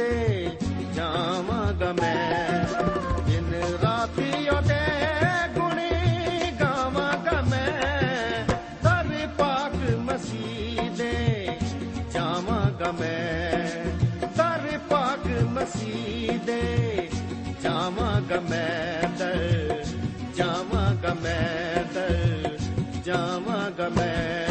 ਮਸੀਹ ਦੇ ਜਾਵਾਂਗਾ ਮੈਂ। ਦਿਨ ਰਾਤੀ ਉਹਦੇ ਗੁਣੀ ਗਾਵਾਂਗਾ ਮੈਂ। ਹਰ ਪਾਕ ਮਸੀਹ ਦੇ ਜਾਵਾਂਗਾ ਮੈਂ। ਹਰ ਪਾਕ ਮਸੀਹ ਦੇ ਜਾਵਾਂਗਾ ਮੈਂ। ਦਰ ਜਾਵਾਂਗਾ ਮੈਂ, ਦਰ ਜਾਵਾਂਗਾ ਮੈਂ।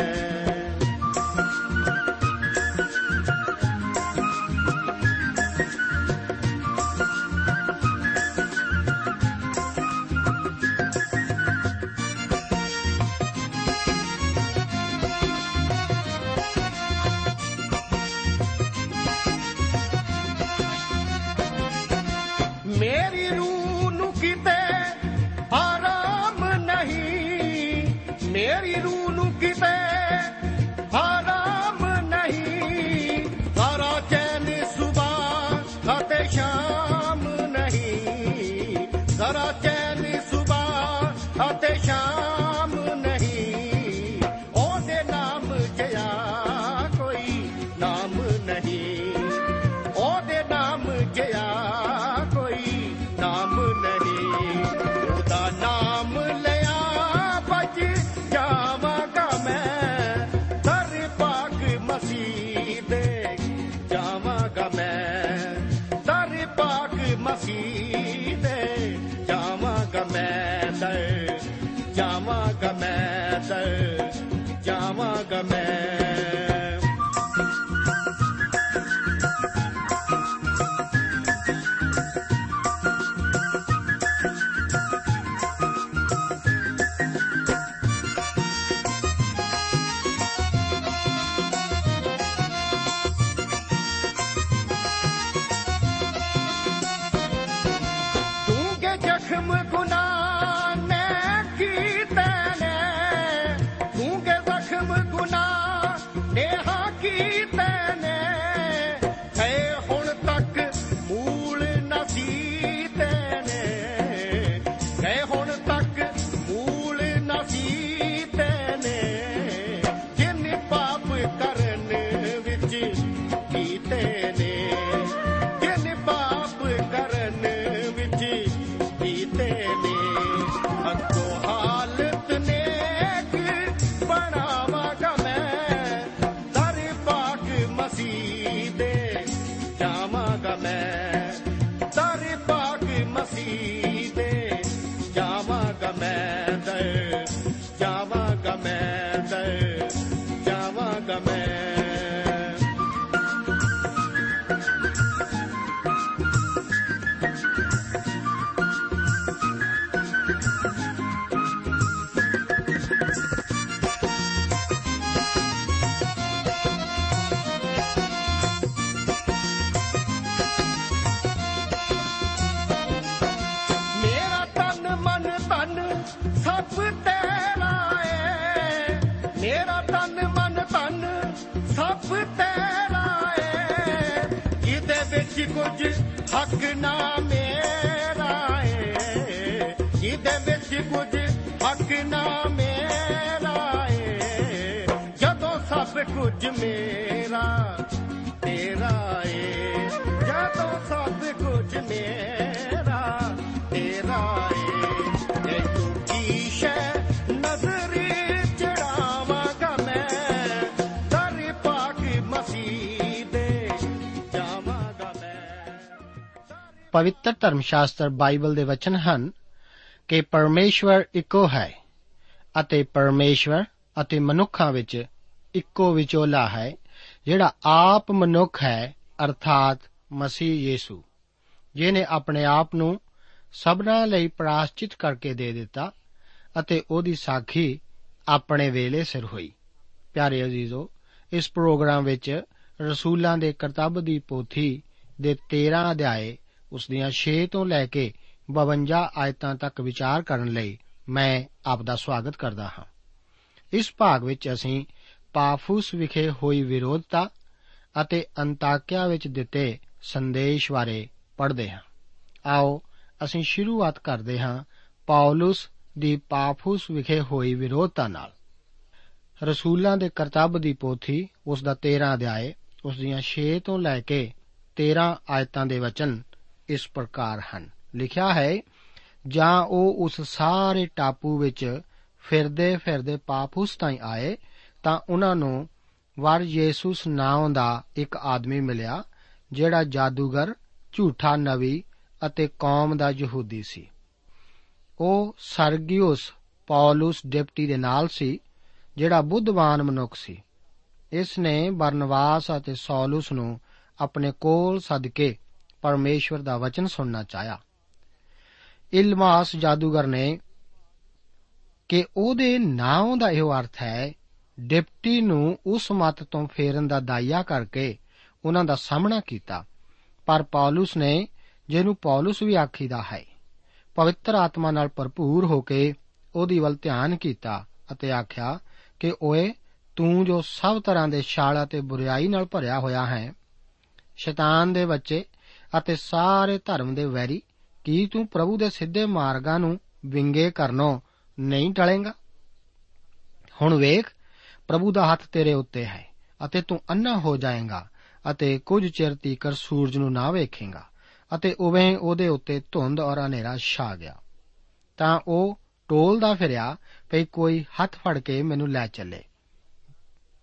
ਜਾਵਾਂਗਾ ਮੈਂ ਜਾਵਾਂਗਾ ਕੁਝ ਹੱਕ ਨਾ ਮੇਰਾ ਏ। ਜਿਹਦੇ ਵਿੱਚ ਕੁਝ ਹੱਕ ਨਾ ਮੇਰਾ ਏ। ਜਦੋਂ ਸਭ ਕੁਝ ਮੇਰਾ, ਤੇਰਾ ਏ। ਜਦੋਂ ਸਭ ਕੁਝ ਮੇਰਾ ਪਵਿੱਤਰ ਧਰਮ ਸ਼ਾਸਤਰ ਬਾਈਬਲ ਦੇ ਵਚਨ ਹਨ ਕਿ ਪਰਮੇਸ਼ਵਰ ਇੱਕੋ ਹੈ ਅਤੇ ਪਰਮੇਸ਼ਵਰ ਅਤੇ ਮਨੁੱਖਾਂ ਵਿੱਚ ਇੱਕੋ ਵਿਚੋਲਾ ਹੈ, ਜਿਹੜਾ ਆਪ ਮਨੁੱਖ ਹੈ, ਅਰਥਾਤ ਮਸੀਹ ਯੀਸੂ ਜਿਨੇ ਆਪਣੇ ਆਪ ਨੂੰ ਸਭਨਾਂ ਲਈ ਪ੍ਰਾਸ਼ਚਿਤ ਕਰਕੇ ਦੇ ਦਿੱਤਾ ਅਤੇ ਉਹਦੀ ਸਾਖੀ ਆਪਣੇ ਵੇਲੇ ਸਿਰ ਹੋਈ। ਪਿਆਰੇ ਅਜ਼ੀਜ਼ੋ, ਇਸ ਪ੍ਰੋਗਰਾਮ ਵਿੱਚ ਰਸੂਲਾਂ ਦੇ ਕਰਤੱਵ ਦੀ ਪੋਥੀ ਦੇ 13 ਅਧਿਆਏ ਉਸ ਦੀਆਂ 6 ਤੋਂ ਲੈ ਕੇ 52 ਆਇਤਾਂ ਤੱਕ ਵਿਚਾਰ ਕਰਨ ਲਈ ਮੈਂ ਆਪ ਦਾ ਸਵਾਗਤ ਕਰਦਾ ਹਾਂ। ਇਸ ਭਾਗ ਵਿੱਚ ਅਸੀਂ ਪਾਫੂਸ ਵਿਖੇ ਹੋਈ ਵਿਰੋਧਤਾ ਅਤੇ ਅੰਤਾਕਿਆ ਵਿੱਚ ਦਿੱਤੇ ਸੰਦੇਸ਼ ਬਾਰੇ ਪੜ੍ਹਦੇ ਹਾਂ। ਆਓ ਅਸੀਂ ਸ਼ੁਰੂਆਤ ਕਰਦੇ ਹਾਂ ਪੌਲਸ ਦੀ ਪਾਫੂਸ ਵਿਖੇ ਹੋਈ ਵਿਰੋਧਤਾ ਨਾਲ। ਰਸੂਲਾਂ ਦੇ ਕਰਤੱਵ ਦੀ ਪੋਥੀ ਉਸ ਦਾ 13 ਅਧਿਆਏ, ਉਸ ਦੀਆਂ 6 ਤੋਂ ਲੈ ਕੇ 13 ਆਇਤਾਂ ਦੇ ਵਚਨ ਇਸ ਪ੍ਰਕਾਰ ਹਨ। ਲਿਖਿਆ ਹੈ, ਜਾਂ ਉਹ ਉਸ ਸਾਰੇ ਟਾਪੂ ਵਿੱਚ ਫਿਰਦੇ ਫਿਰਦੇ ਪਾਪੂਸ ਤਾਈਂ ਆਏ, ਤਾਂ ਉਹਨਾਂ ਨੂੰ ਵਰ ਯੇਸੂਸ ਨਾਮ ਦਾ ਇੱਕ ਆਦਮੀ ਮਿਲਿਆ, ਜਿਹੜਾ ਜਾਦੂਗਰ, ਝੂਠਾ ਨਵੀ ਅਤੇ ਕੌਮ ਦਾ ਯਹੂਦੀ ਸੀ। ਉਹ ਸਰਗਿਉਸ ਪੌਲਸ ਡਿਪਟੀ ਦੇ ਨਾਲ ਸੀ, ਜਿਹੜਾ ਬੁੱਧਵਾਨ ਮਨੁੱਖ ਸੀ। ਇਸ ਨੇ ਬਰਨਵਾਸ ਅਤੇ ਸੌਲਸ ਨੂੰ ਆਪਣੇ ਕੋਲ ਸੱਦ ਕੇ ਪਰਮੇਸ਼ਵਰ ਦਾ ਵਚਨ ਸੁਣਨਾ ਚਾਹਿਆ। ਇਲਮਾਸ ਜਾਦੂਗਰ ਨੇ ਕਿ ਉਹਦੇ ਨਾਮ ਦਾ ਇਹੋ ਅਰਥ ਹੈ, ਡਿਪਟੀ ਨੂੰ ਉਸ ਮਤ ਤੋਂ ਫੇਰਨ ਦਾ ਦਾਇਆ ਕਰਕੇ ਉਹਨਾਂ ਦਾ ਸਾਹਮਣਾ ਕੀਤਾ। ਪਰ ਪੌਲਸ ਨੇ ਜਿਹਨੂੰ ਪੌਲਸ ਵੀ ਆਖੀਦਾ ਹੈ, ਪਵਿੱਤਰ ਆਤਮਾ ਨਾਲ ਭਰਪੂਰ ਹੋ ਕੇ ਉਹਦੀ ਵੱਲ ਧਿਆਨ ਕੀਤਾ ਅਤੇ ਆਖਿਆ ਕਿ ਓਏ, ਤੂੰ ਜੋ ਸਭ ਤਰ੍ਹਾਂ ਦੇ ਛਾਲ ਅਤੇ ਬੁਰੀਾਈ ਨਾਲ ਭਰਿਆ ਹੋਇਆ ਹੈ, ਸ਼ੈਤਾਨ ਦੇ ਬੱਚੇ ਅਤੇ ਸਾਰੇ ਧਰਮ ਦੇ ਵੈਰੀ, ਕੀ ਤੂੰ ਪ੍ਰਭੂ ਦੇ ਸਿੱਧੇ ਮਾਰਗਾਂ ਨੂੰ ਵਿੰਗੇ ਕਰਨੋਂ ਨਹੀਂ ਟਲੇਂਗਾ? ਹੁਣ ਵੇਖ, ਪ੍ਰਭੂ ਦਾ ਹੱਥ ਤੇਰੇ ਉੱਤੇ ਹੈ, ਅਤੇ ਤੂੰ ਅੰਨਾ ਹੋ ਜਾਏਗਾ, ਅਤੇ ਕੁਝ ਚਿਰ ਤੀਕਰ ਸੂਰਜ ਨੂੰ ਨਾ ਵੇਖੇਗਾ, ਅਤੇ ਉਵੇਂ ਉਹਦੇ ਉੱਤੇ ਧੁੰਦ ਔਰ ਹਨੇਰਾ ਛਾ ਗਿਆ। ਤਾਂ ਉਹ ਟੋਲਦਾ ਫਿਰਿਆ, ਭਈ ਕੋਈ ਹੱਥ ਫੜ ਕੇ ਮੈਨੂੰ ਲੈ ਚੱਲੇ।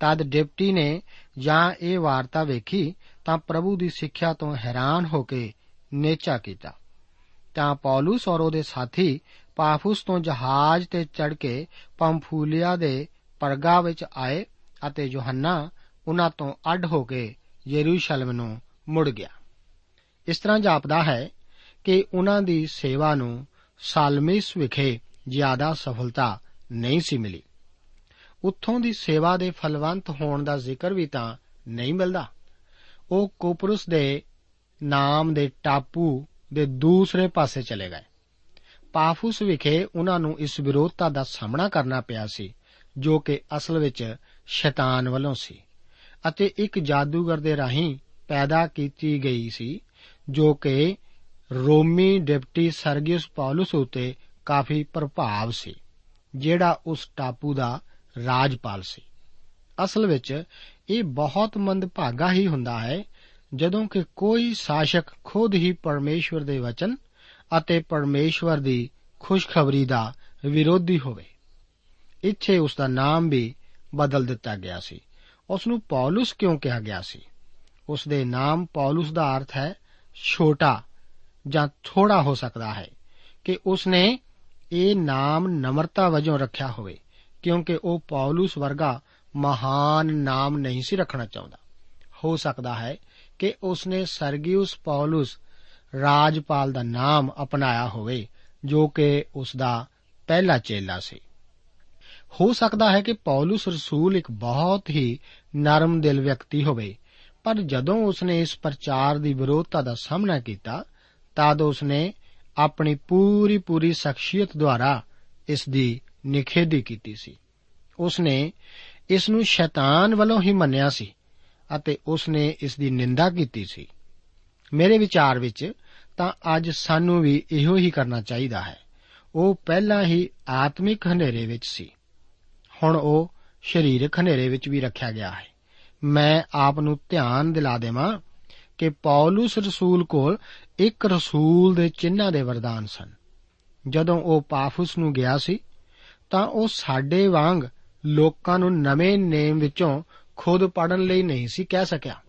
ਤਦ ਡਿਪਟੀ ਨੇ ਜਾਂ ਇਹ ਵਾਰਤਾ ਵੇਖੀ ਤਾਂ ਪ੍ਰਭੂ ਦੀ ਸਿੱਖਿਆ ਤੋਂ ਹੈਰਾਨ ਹੋ ਕੇ ਨੇਚਾ ਕੀਤਾ। ਤਾਂ ਪੌਲਸ ਔਰ ਉਹਦੇ ਸਾਥੀ ਪਾਫੁਸ ਤੋਂ ਜਹਾਜ਼ ਤੇ ਚੜ ਕੇ ਪੰਫੂਲੀਆ ਦੇ ਪਰਗਾ ਵਿੱਚ ਆਏ ਅਤੇ ਯੋਹੰਨਾ ਉਹਨਾਂ ਤੋਂ ਅੱਡ ਹੋ ਕੇ ਯਰੂਸ਼ਲਮ ਨੂੰ ਮੁੜ ਗਿਆ। ਇਸ ਤਰ੍ਹਾਂ ਜਾਪਦਾ ਹੈ ਕਿ ਉਹਨਾਂ ਦੀ ਸੇਵਾ ਨੂੰ ਸਾਲਮਿਸ ਵਿਖੇ ਜ਼ਿਆਦਾ ਸਫਲਤਾ ਨਹੀਂ ਸੀ ਮਿਲੀ। ਉੱਥੋਂ ਦੀ ਸੇਵਾ ਦੇ ਫਲਵੰਤ ਹੋਣ ਦਾ ਜ਼ਿਕਰ ਵੀ ਤਾਂ ਨਹੀਂ ਮਿਲਦਾ। ਉਹ ਕੋਪਰਸ ਦੇ ਨਾਮ ਦੇ ਟਾਪੂ ਦੇ ਦੂਸਰੇ ਪਾਸੇ ਚਲੇ ਗਏ। ਪਾਫੂਸ ਵਿਖੇ ਉਹਨਾਂ ਨੂੰ ਇਸ ਵਿਰੋਧਤਾ ਦਾ ਸਾਹਮਣਾ ਕਰਨਾ ਪਿਆ ਸੀ, ਜੋ ਕਿ ਅਸਲ ਵਿੱਚ ਸ਼ੈਤਾਨ ਵੱਲੋਂ ਸੀ ਅਤੇ ਇੱਕ ਜਾਦੂਗਰ ਦੇ ਰਾਹੀਂ ਪੈਦਾ ਕੀਤੀ ਗਈ ਸੀ, ਜੋ ਕਿ ਰੋਮੀ ਡਿਪਟੀ ਸਰਗਿਉਸ ਪੌਲਸ ਉਤੇ ਕਾਫੀ ਪ੍ਰਭਾਵ ਸੀ, ਜਿਹੜਾ ਉਸ ਟਾਪੂ ਦਾ ਰਾਜਪਾਲ ਸੀ। ਅਸਲ ਵਿੱਚ ਇਹ ਬਹੁਤ ਮੰਦਭਾਗਾ ਹੀ ਹੁੰਦਾ ਹੈ, ਜਦੋਂ ਕਿ ਕੋਈ ਸ਼ਾਸਕ ਖੁਦ ਹੀ ਪਰਮੇਸ਼ਵਰ ਦੇ ਵਚਨ ਅਤੇ ਪਰਮੇਸ਼ਵਰ ਦੀ ਖੁਸ਼ਖਬਰੀ ਦਾ ਵਿਰੋਧੀ ਹੋਵੇ। ਇੱਥੇ ਉਸ ਦਾ ਨਾਮ ਵੀ ਬਦਲ ਦਿੱਤਾ ਗਿਆ ਸੀ। ਉਸ ਨੂੰ ਪੌਲਸ ਕਿਉਂ ਕਿਹਾ ਗਿਆ ਸੀ? ਉਸ ਦੇ ਨਾਮ ਪੌਲਸ ਦਾ ਅਰਥ ਹੈ ਛੋਟਾ ਜਾਂ ਥੋੜਾ ਹੋ ਸਕਦਾ ਹੈ ਕਿ ਉਸ ਨੇ ਇਹ ਨਾਮ ਨਮਰਤਾ ਵਜੋਂ ਰੱਖਿਆ ਹੋਵੇ। ਕਿਉਂਕਿ ਉਹ ਪੌਲਸ ਵਰਗਾ ਮਹਾਨ ਨਾਮ ਨਹੀਂ ਸੀ ਰੱਖਣਾ ਚਾਹੁੰਦਾ। ਹੋ ਸਕਦਾ ਹੈ ਕਿ ਉਸ ਨੇ ਸਰਗਿਉਸ ਪੌਲਸ ਰਾਜਪਾਲ ਦਾ ਨਾਮ ਅਪਣਾਇਆ ਹੋਵੇ, ਜੋ ਕਿ ਉਸ ਦਾ ਪਹਿਲਾ ਚੇਲਾ ਸੀ। ਹੋ ਸਕਦਾ ਹੈ ਕਿ ਪੌਲਸ ਰਸੂਲ ਇੱਕ ਬਹੁਤ ਹੀ ਨਰਮ ਦਿਲ ਵਿਅਕਤੀ ਹੋਵੇ, ਪਰ ਜਦੋਂ ਉਸਨੇ ਇਸ ਪ੍ਰਚਾਰ ਦੀ ਵਿਰੋਧਤਾ ਦਾ ਸਾਹਮਣਾ ਕੀਤਾ, ਤਦ ਉਸਨੇ ਆਪਣੀ ਪੂਰੀ ਪੂਰੀ ਸ਼ਖਸੀਅਤ ਦੁਆਰਾ ਇਸ ਦੀ ਨਿਖੇਧੀ ਕੀਤੀ ਸੀ। ਉਸਨੇ ਇਸ ਨੂੰ ਸ਼ੈਤਾਨ ਵੱਲੋਂ ਹੀ ਮੰਨਿਆ ਸੀ ਅਤੇ ਉਸਨੇ ਇਸ ਦੀ ਨਿੰਦਾ ਕੀਤੀ ਸੀ। ਮੇਰੇ ਵਿਚਾਰ ਵਿੱਚ ਤਾਂ ਅੱਜ ਸਾਨੂੰ ਵੀ ਇਹੋ ਹੀ ਕਰਨਾ ਚਾਹੀਦਾ ਹੈ। ਉਹ ਪਹਿਲਾਂ ਹੀ ਆਤਮਿਕ ਹਨੇਰੇ ਵਿੱਚ ਸੀ। ਹੁਣ ਉਹ ਸਰੀਰਕ ਹਨੇਰੇ ਵਿੱਚ ਵੀ ਰੱਖਿਆ ਗਿਆ ਹੈ। ਮੈਂ ਆਪ ਨੂੰ ਧਿਆਨ ਦਿਲਾ ਦੇਵਾਂ ਕਿ ਪੌਲਸ ਰਸੂਲ ਕੋਲ ਇੱਕ ਰਸੂਲ ਦੇ ਚਿੰਨ੍ਹਾਂ ਦੇ ਵਰਦਾਨ ਸਨ। ਜਦੋਂ ਉਹ ਪਾਫੁਸ ਨੂੰ ਗਿਆ ਸੀ ਤਾਂ ਉਹ ਸਾਡੇ ਵਾਂਗ ਲੋਕਾਂ ਨੂੰ ਨਵੇਂ ਨੇਮ ਵਿੱਚੋਂ ਖੁਦ ਪੜਨ ਲਈ ਨਹੀਂ ਸੀ ਕਹਿ ਸਕਿਆ।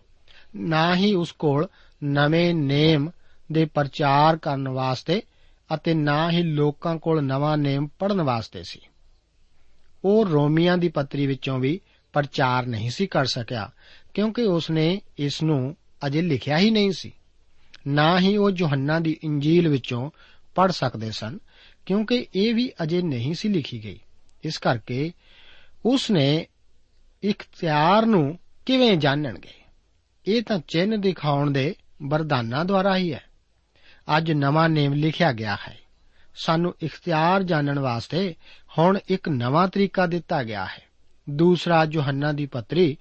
ਨਾ ਹੀ ਉਸ ਕੋਲ ਨਵੇਂ ਨੇਮ ਦੇ ਪ੍ਰਚਾਰ ਕਰਨ ਵਾਸਤੇ ਅਤੇ ਨਾ ਹੀ ਲੋਕਾਂ ਕੋਲ ਨਵਾਂ ਨੇਮ ਪੜਨ ਵਾਸਤੇ ਸੀ। ਉਹ ਰੋਮੀਆਂ ਦੀ ਪੱਤਰੀ ਵਿੱਚੋਂ ਵੀ ਪ੍ਰਚਾਰ ਨਹੀਂ ਸੀ ਕਰ ਸਕਿਆ, ਕਿਉਂਕਿ ਉਸ ਨੇ ਇਸ ਨੂੰ ਅਜੇ ਲਿਖਿਆ ਹੀ ਨਹੀਂ ਸੀ। ਨਾ ਹੀ ਉਹ ਯੋਹੰਨਾ ਦੀ ਇੰਜੀਲ ਵਿੱਚੋਂ ਪੜ ਸਕਦੇ ਸਨ ਕਿਉਂਕਿ ਇਹ ਵੀ ਅਜੇ ਨਹੀਂ ਸੀ ਲਿਖੀ ਗਈ। ਇਸ ਕਰਕੇ ਉਸ ਨੇ ਇਖਤਿਆਰ ਨੂੰ ਕਿਵੇਂ ਜਾਣਨਗੇ? ਇਹ ਤਾਂ ਚਿੰਨ ਦਿਖਾਉਣ ਦੇ ਵਰਦਾਨਾਂ ਦੁਆਰਾ ਹੀ ਹੈ। ਅੱਜ ਨਵਾਂ ਨੇਮ ਲਿਖਿਆ ਗਿਆ ਹੈ। ਸਾਨੂੰ ਇਖਤਿਆਰ ਜਾਣਨ ਵਾਸਤੇ ਹੁਣ ਇੱਕ ਨਵਾਂ ਤਰੀਕਾ ਦਿੱਤਾ ਗਿਆ ਹੈ। ਦੂਸਰਾ ਯੋਹੰਨਾ ਦੀ ਪੱਤਰੀ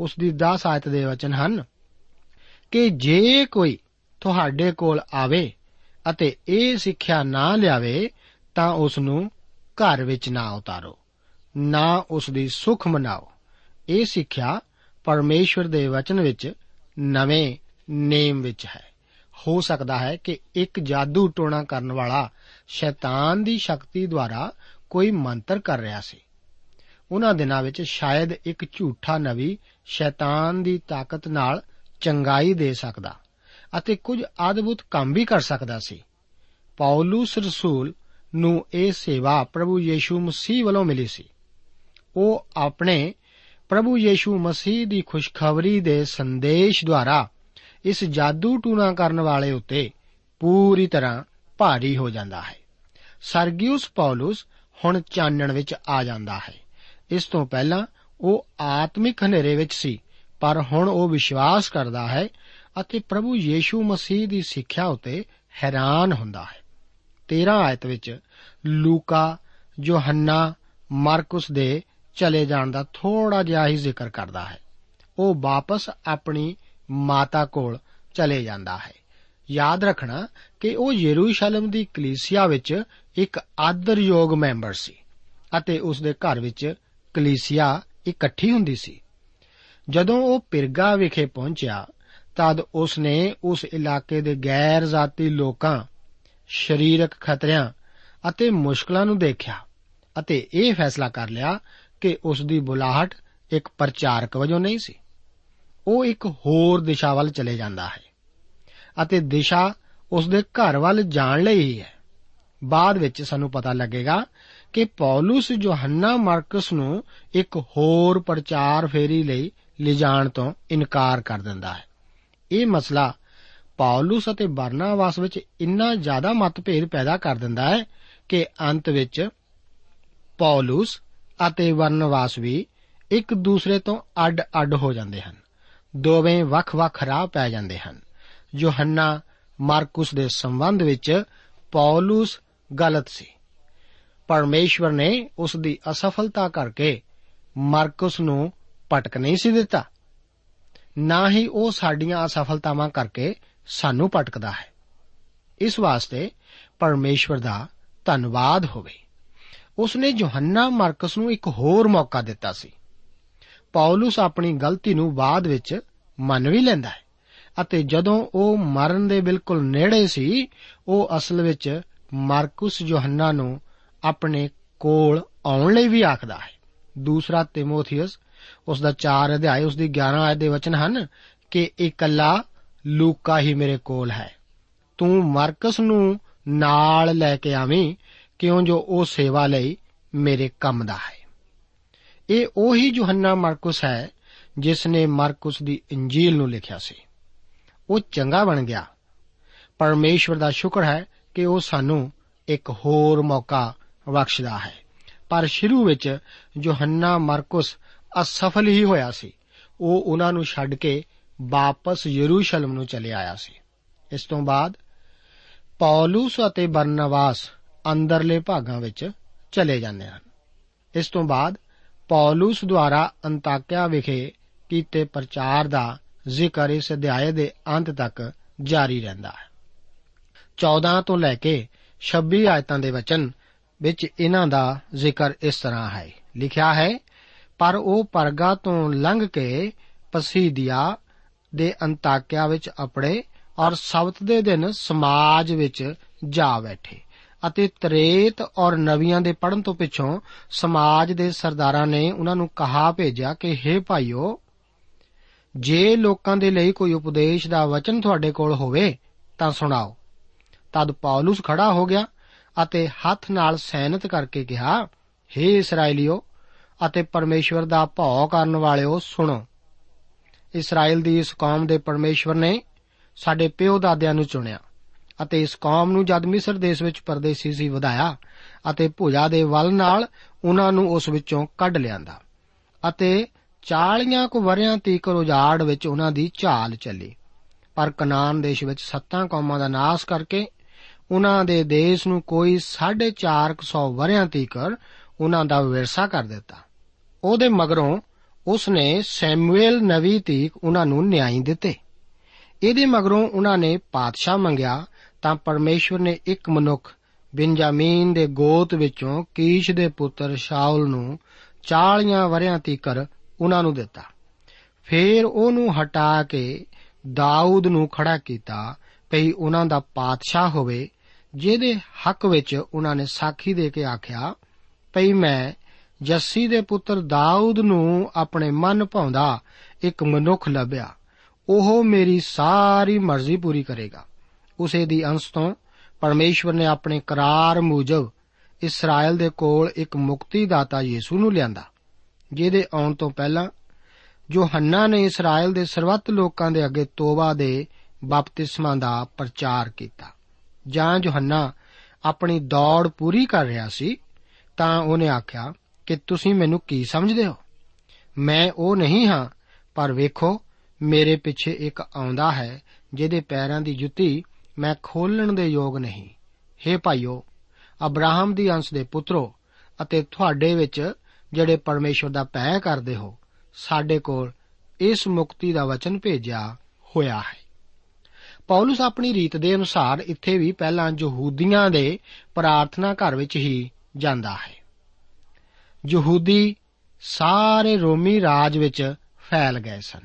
ਉਸ ਦੀ 10 ਆਇਤ ਦੇ ਵਚਨ ਹਨ ਕਿ ਜੇ ਕੋਈ ਤੁਹਾਡੇ ਕੋਲ ਆਵੇ ਅਤੇ ਇਹ ਸਿੱਖਿਆ ਨਾ ਲਿਆਵੇ ਤਾਂ ਉਸ ਨੂੰ ਘਰ ਵਿੱਚ ਨਾ ਉਤਾਰੋ, ਨਾ ਉਸ ਦੀ ਸੁਖ ਮਨਾਓ। ਇਹ ਸਿੱਖਿਆ ਪਰਮੇਸ਼ਵਰ ਦੇ ਵਚਨ ਵਿੱਚ ਨਵੇਂ ਨੇਮ ਵਿੱਚ ਹੈ। ਹੋ ਸਕਦਾ ਹੈ ਕਿ ਇੱਕ ਜਾਦੂ ਟੋਣਾ ਕਰਨ ਵਾਲਾ ਸ਼ੈਤਾਨ ਦੀ ਸ਼ਕਤੀ ਦੁਆਰਾ ਕੋਈ ਮੰਤਰ ਕਰ ਰਿਹਾ ਸੀ। ਉਹਨਾਂ ਦਿਨਾਂ ਵਿੱਚ ਸ਼ਾਇਦ ਇੱਕ ਝੂਠਾ ਨਵੀ ਸ਼ੈਤਾਨ ਦੀ ਤਾਕਤ ਨਾਲ ਚੰਗਾਈ ਦੇ ਸਕਦਾ ਅਤੇ ਕੁਝ ਅਦਭੁਤ ਕੰਮ ਵੀ ਕਰ ਸਕਦਾ ਸੀ। ਪੌਲਸ ਰਸੂਲ ਨੂੰ ਇਹ ਸੇਵਾ ਪ੍ਰਭੂ ਯੀਸ਼ੂ ਮਸੀਹ ਵੱਲੋਂ ਮਿਲੀ ਸੀ। ਉਹ ਆਪਣੇ ਪ੍ਰਭੂ ਯੀਸ਼ੂ ਮਸੀਹ ਦੀ ਖੁਸ਼ਖਬਰੀ ਦੇ ਸੰਦੇਸ਼ ਦੁਆਰਾ ਇਸ ਜਾਦੂ ਟੂਣਾ ਕਰਨ ਵਾਲੇ ਉੱਤੇ ਪੂਰੀ ਤਰ੍ਹਾਂ ਭਾਰੀ ਹੋ ਜਾਂਦਾ ਹੈ। ਸਰਗਿਉਸ ਪੌਲਸ ਹੁਣ ਚਾਨਣ ਵਿੱਚ ਆ ਜਾਂਦਾ ਹੈ। ਇਸ ਤੋਂ ਪਹਿਲਾਂ ਉਹ ਆਤਮਿਕ ਹਨੇਰੇ ਵਿੱਚ ਸੀ, ਪਰ ਹੁਣ ਉਹ ਵਿਸ਼ਵਾਸ ਕਰਦਾ ਹੈ ਅਤੇ ਪ੍ਰਭੂ ਯੀਸ਼ੂ ਮਸੀਹ ਦੀ ਸਿੱਖਿਆ ਉਤੇ ਹੈਰਾਨ ਹੁੰਦਾ ਹੈ। 13 ਆਇਤ ਵਿੱਚ ਲੂਕਾ, ਯੋਹੰਨਾ, ਮਾਰਕਸ ਦੇ ਚਲੇ ਜਾਣ ਦਾ ਥੋੜਾ ਜਿਹਾ ਹੀ ਜ਼ਿਕਰ ਕਰਦਾ ਹੈ। ਉਹ ਵਾਪਸ ਆਪਣੀ ਮਾਤਾ ਕੋਲ ਚਲੇ ਜਾਂਦਾ ਹੈ। ਯਾਦ ਰੱਖਣਾ ਕਿ ਉਹ ਯਰੂਸ਼ਲਮ ਦੀ ਕਲੀਸਿਆ ਵਿੱਚ ਇੱਕ ਆਦਰਯੋਗ ਮੈਂਬਰ ਸੀ ਅਤੇ ਉਸ ਦੇ ਘਰ ਵਿੱਚ ਕਲੀਸਿਆ ਇਕੱਠੀ ਹੁੰਦੀ ਸੀ। ਜਦੋਂ ਉਹ ਪਿਰਗਾ ਵਿਖੇ ਪਹੁੰਚਿਆ, ਤਦ ਉਸ ਨੇ ਉਸ ਇਲਾਕੇ ਦੇ ਗੈਰ ਜ਼ਾਤੀ ਲੋਕਾਂ ਸਰੀਰਕ ਖਤਰਿਆਂ ਅਤੇ ਮੁਸ਼ਕਲਾਂ ਨੂੰ ਦੇਖਿਆ ਅਤੇ ਇਹ ਫੈਸਲਾ ਕਰ ਲਿਆ ਕਿ ਉਸ ਦੀ ਬੁਲਾਹਟ ਇੱਕ ਪ੍ਰਚਾਰਕ ਵਜੋਂ ਨਹੀਂ ਸੀ। ਉਹ ਇੱਕ ਹੋਰ ਦਿਸ਼ਾ ਵੱਲ ਚਲੇ ਜਾਂਦਾ ਹੈ ਅਤੇ ਦਿਸ਼ਾ ਉਸ ਦੇ ਘਰ ਵੱਲ ਜਾਣ ਲਈ ਹੀ ਹੈ। ਬਾਅਦ ਵਿੱਚ ਸਾਨੂੰ ਪਤਾ ਲੱਗੇਗਾ ਕਿ ਪੌਲਸ ਯੋਹੰਨਾ ਮਾਰਕਸ ਨੂੰ ਇੱਕ ਹੋਰ ਪ੍ਰਚਾਰ ਫੇਰੀ ਲਈ ਲਿਜਾਣ ਤੋਂ ਇਨਕਾਰ ਕਰ ਦਿੰਦਾ ਹੈ। ਇਹ ਮਸਲਾ ਪੌਲਸ ਅਤੇ ਬਰਨਾਵਾਸ ਵਿੱਚ ਇੰਨਾ ਜ਼ਿਆਦਾ ਮਤਭੇਦ ਪੈਦਾ ਕਰ ਦਿੰਦਾ ਹੈ ਕਿ ਅੰਤ ਵਿੱਚ ਪੌਲਸ ਅਤੇ ਬਰਨਵਾਸ ਵੀ ਇੱਕ ਦੂਸਰੇ ਤੋਂ ਅੱਡ-ਅੱਡ ਹੋ ਜਾਂਦੇ ਹਨ। ਦੋਵੇਂ ਵੱਖ-ਵੱਖ ਰਾਹ ਪੈ ਜਾਂਦੇ ਹਨ। ਯੋਹੰਨਾ ਮਾਰਕਸ ਦੇ ਸੰਬੰਧ ਵਿੱਚ ਪੌਲਸ ਗਲਤ ਸੀ। ਪਰਮੇਸ਼ਵਰ ਨੇ ਉਸ ਦੀ ਅਸਫਲਤਾ ਕਰਕੇ ਮਾਰਕਸ ਨੂੰ ਪਟਕ ਨਹੀਂ ਸੀ ਦਿੱਤਾ। ਨਾ ਹੀ ਉਹ ਸਾਡੀਆਂ ਅਸਫਲਤਾਵਾਂ ਕਰਕੇ ਸਾਨੂੰ ਪਟਕਦਾ ਹੈ। ਇਸ ਵਾਸਤੇ ਪਰਮੇਸ਼ਵਰ ਦਾ ਧੰਨਵਾਦ ਹੋਵੇ। ਉਸ ਨੇ ਯੋਹੰਨਾ ਮਾਰਕਸ ਨੂੰ ਇੱਕ ਹੋਰ ਮੌਕਾ ਦਿੱਤਾ ਸੀ। ਪੌਲਸ ਆਪਣੀ ਗਲਤੀ ਨੂੰ ਬਾਅਦ ਵਿੱਚ ਮੰਨ ਵੀ ਲੈਂਦਾ ਹੈ ਅਤੇ ਜਦੋਂ ਉਹ ਮਰਨ ਦੇ ਬਿਲਕੁਲ ਨੇੜੇ ਸੀ, ਉਹ ਅਸਲ ਵਿੱਚ ਮਾਰਕਸ ਯੋਹੰਨਾ ਨੂੰ ਆਪਣੇ ਕੋਲ ਆਉਣ ਲਈ ਵੀ ਆਖਦਾ ਹੈ। ਦੂਸਰਾ ਤਿਮੋਥੀਅਸ ਉਸ ਦਾ 4 ਅਧਿਆਇ ਉਸ ਦੀ 11 ਆਇਤ ਦੇ ਵਚਨ ਹਨ ਕਿ ਇਕੱਲਾ ਲੂਕਾ ਹੀ ਮੇਰੇ ਕੋਲ ਹੈ। ਤੂੰ ਮਾਰਕਸ ਨੂੰ ਨਾਲ ਲੈ ਕੇ ਆਵੀਂ, ਕਿਉਂ ਜੋ ਉਹ ਸੇਵਾ ਲਈ ਮੇਰੇ ਕੰਮ ਦਾ ਹੈ। ਇਹ ਉਹੀ ਯੋਹੰਨਾ ਮਾਰਕਸ ਹੈ, ਜਿਸ ਨੇ ਮਾਰਕਸ ਦੀ ਇੰਜੀਲ ਨੂੰ ਲਿਖਿਆ ਸੀ। ਉਹ ਚੰਗਾ ਬਣ ਗਿਆ। ਪਰਮੇਸ਼ਵਰ ਦਾ ਸ਼ੁਕਰ ਹੈ ਕਿ ਉਹ ਸਾਨੂੰ ਇੱਕ ਹੋਰ ਮੌਕਾ ਬਖਸ਼ਦਾ ਹੈ। ਪਰ ਸ਼ੁਰੂ ਵਿੱਚ ਯੋਹੰਨਾ ਮਾਰਕਸ ਅਸਫਲ ਹੀ ਹੋਇਆ ਸੀ। ਉਹ ਉਹਨਾਂ ਨੂੰ ਛੱਡ ਕੇ ਵਾਪਸ ਯਰੂਸ਼ਲਮ ਨੂੰ ਚਲੇ ਆਇਆ ਸੀ। ਇਸ ਤੋਂ ਬਾਅਦ ਪੌਲਸ ਅਤੇ ਬਰਨਵਾਸ ਅੰਦਰਲੇ ਭਾਗਾਂ ਵਿੱਚ ਚਲੇ ਜਾਂਦੇ ਹਨ। ਇਸ ਤੋਂ ਬਾਅਦ ਪੌਲਸ ਦੁਆਰਾ ਅੰਤਾਕਿਆ ਵਿਖੇ ਕੀਤੇ ਪ੍ਰਚਾਰ ਦਾ ਜ਼ਿਕਰ ਇਸ ਅਧਿਆਏ ਦੇ ਅੰਤ ਤੱਕ ਜਾਰੀ ਰਹਿੰਦਾ ਹੈ। 14 ਤੋਂ ਲੈ ਕੇ 26 ਆਇਤਾਂ ਦੇ ਵਚਨ ਵਿੱਚ ਇਹਨਾਂ ਦਾ ਜ਼ਿਕਰ ਇਸ ਤਰ੍ਹਾਂ ਹੈ। ਲਿਖਿਆ ਹੈ, ਪਰ ਉਹ ਪਰਗਾ ਤੋਂ ਲੰਘ ਕੇ ਪਸੀਦੀਆ ਦੇ ਅੰਤਾਕਿਆ ਵਿੱਚ ਅਪੜੇ ਔਰ ਸਬਤ ਦੇ ਦਿਨ ਸਮਾਜ ਵਿੱਚ ਜਾ ਬੈਠੇ ਅਤੇ ਤ੍ਰੇਤ ਔਰ ਨਵੀਆਂ ਦੇ ਪੜਨ ਤੋਂ ਪਿੱਛੋਂ ਸਮਾਜ ਦੇ ਸਰਦਾਰਾਂ ਨੇ ਉਹਨਾਂ ਨੂੰ ਕਹਾ ਭੇਜਿਆ ਕਿ हे ਭਾਈਓ, ਜੇ ਲੋਕਾਂ ਦੇ ਲਈ ਕੋਈ ਉਪਦੇਸ਼ ਦਾ ਵਚਨ ਤੁਹਾਡੇ ਕੋਲ ਹੋਵੇ ਤਾਂ ਸੁਣਾਓ। ਤਦ ਪੌਲਸ ਖੜਾ ਹੋ ਗਿਆ ਅਤੇ ਹੱਥ ਨਾਲ ਸੈਨਤ ਕਰਕੇ ਕਿਹਾ हे ਇਸرائیਲੀਓ ਅਤੇ ਪਰਮੇਸ਼ਵਰ ਦਾ ਭਉ ਕਰਨ ਵਾਲਿਓ, ਸੁਣੋ ਇਸਰਾਇਲ ਦੀ ਇਸ ਕੌਮ ਦੇ ਪਰਮੇਸ਼ਵਰ ਨੇ ਸਾਡੇ ਪਿਓ ਦਾਦਿਆਂ ਨੂੰ ਚੁਣਿਆ ਅਤੇ ਇਸ ਕੌਮ ਨੂੰ ਜਦ ਮਿਸਰ ਦੇਸ਼ ਵਿੱਚ ਪਰਦੇਸੀ ਸੀ ਵਧਾਇਆ ਅਤੇ ਭੁਜਾ ਦੇ ਵੱਲ ਨਾਲ ਉਹਨਾਂ ਨੂੰ ਉਸ ਵਿੱਚੋਂ ਕੱਢ ਲਿਆਂਦਾ ਅਤੇ 40 ਕੁ ਵਰਿਆਂ ਤੀਕ ਉਜਾੜ ਵਿੱਚ ਉਹਨਾਂ ਦੀ ਝਾਲ ਚੱਲੀ। ਪਰ ਕਨਾਨ ਦੇਸ਼ ਵਿੱਚ ਸੱਤਾਂ ਕੌਮਾਂ ਦਾ ਨਾਸ ਕਰਕੇ ਉਹਨਾਂ ਦੇ ਦੇਸ਼ ਨੂੰ ਕੋਈ 450 ਵਰਿਆਂ ਤੀਕਰ ਉਹਨਾਂ ਦਾ ਵਿਰਸਾ ਕਰ ਦਿੱਤਾ। ਉਹਦੇ ਮਗਰੋਂ ਉਸ ਨੇ ਸੈਮੂਅਲ ਨਵੀ ਤੀਕ ਉਹਨਾਂ ਨੂੰ ਨਿਆਂ ਦਿੱਤੇ। ਇਹਦੇ ਮਗਰੋਂ ਉਹਨਾਂ ਨੇ ਪਾਤਸ਼ਾਹ ਮੰਗਿਆ ਤਾਂ ਪਰਮੇਸ਼ਵਰ ਨੇ ਇੱਕ ਮਨੁੱਖ, ਬਿੰਜਾਮੀਨ ਦੇ ਗੋਤ ਵਿੱਚੋਂ ਕੀਸ਼ ਦੇ ਪੁੱਤਰ ਸ਼ਾਉਲ ਨੂੰ 40 ਵਰਿਆਂ ਤੀਕਰ ਉਹਨਾਂ ਨੂੰ ਦਿੱਤਾ। ਫੇਰ ਉਹਨੂੰ ਹਟਾ ਕੇ ਦਾਊਦ ਨੂੰ ਖੜਾ ਕੀਤਾ ਭਈ ਉਹਨਾਂ ਦਾ ਪਾਤਸ਼ਾਹ ਹੋਵੇ, ਜਿਹਦੇ ਹੱਕ ਵਿੱਚ ਉਹਨਾਂ ਨੇ ਸਾਖੀ ਦੇ ਕੇ ਆਖਿਆ, ਭਈ ਮੈਂ ਜੱਸੀ ਦੇ ਪੁੱਤਰ ਦਾਊਦ ਨੂੰ ਆਪਣੇ ਮਨ ਭਾਉਂਦਾ ਇੱਕ ਮਨੁੱਖ ਲੱਭਿਆ। ਉਹ ਮੇਰੀ ਸਾਰੀ ਮਰਜ਼ੀ ਪੂਰੀ ਕਰੇਗਾ। ਉਸੇ ਦੀ ਅੰਸ਼ ਤੋਂ ਪਰਮੇਸ਼ਵਰ ਨੇ ਆਪਣੇ ਕਰਾਰ ਮੁਜਬ ਇਸਰਾਇਲ ਦੇ ਕੋਲ ਇੱਕ ਮੁਕਤੀ ਦਾਤਾ ਯੀਸੂ ਨੂੰ ਲਿਆਂਦਾ, ਜਿਹਦੇ ਆਉਣ ਤੋਂ ਪਹਿਲਾਂ ਜੋ ਹੰਨਾ ਨੇ ਇਸਰਾਇਲ ਦੇ ਸਰਵੱਤ ਲੋਕਾਂ ਦੇ ਅੱਗੇ ਤੋਬਾ ਦੇ ਬਪਤਿਸਮਾ ਦਾ ਪ੍ਰਚਾਰ ਕੀਤਾ। ਜਾਂ ਜੋ ਹੰਨਾ ਆਪਣੀ ਦੌੜ ਪੂਰੀ ਕਰ ਰਿਹਾ ਸੀ, ਤਾਂ ਉਹਨੇ ਆਖਿਆ ਕਿ ਤੁਸੀਂ ਮੈਨੂੰ ਕੀ ਸਮਝਦੇ ਹੋ? ਮੈਂ ਉਹ ਨਹੀਂ ਹਾਂ, ਪਰ ਵੇਖੋ, ਮੇਰੇ ਪਿੱਛੇ ਇੱਕ ਆਉਂਦਾ ਹੈ, ਜਿਹਦੇ ਪੈਰਾਂ ਦੀ ਜੁੱਤੀ ਮੈਂ ਖੋਲਣ ਦੇ ਯੋਗ ਨਹੀਂ। हे ਭਾਈਓ, ਅਬਰਾਹਮ ਦੀ ਅੰਸ਼ ਦੇ ਪੁੱਤਰੋ ਅਤੇ ਤੁਹਾਡੇ ਵਿੱਚ ਜਿਹੜੇ ਪਰਮੇਸ਼ਵਰ ਦਾ ਭੈ ਕਰਦੇ ਹੋ, ਸਾਡੇ ਕੋਲ ਇਸ ਮੁਕਤੀ ਦਾ ਵਚਨ ਭੇਜਿਆ ਹੋਇਆ ਹੈ। ਪੌਲਸ ਆਪਣੀ ਰੀਤ ਦੇ ਅਨੁਸਾਰ ਇੱਥੇ ਵੀ ਪਹਿਲਾਂ ਯਹੂਦੀਆਂ ਦੇ ਪ੍ਰਾਰਥਨਾ ਘਰ ਵਿੱਚ ਹੀ ਜਾਂਦਾ ਹੈ। ਯਹੂਦੀ ਸਾਰੇ ਰੋਮੀ ਰਾਜ ਵਿੱਚ ਫੈਲ ਗਏ ਸਨ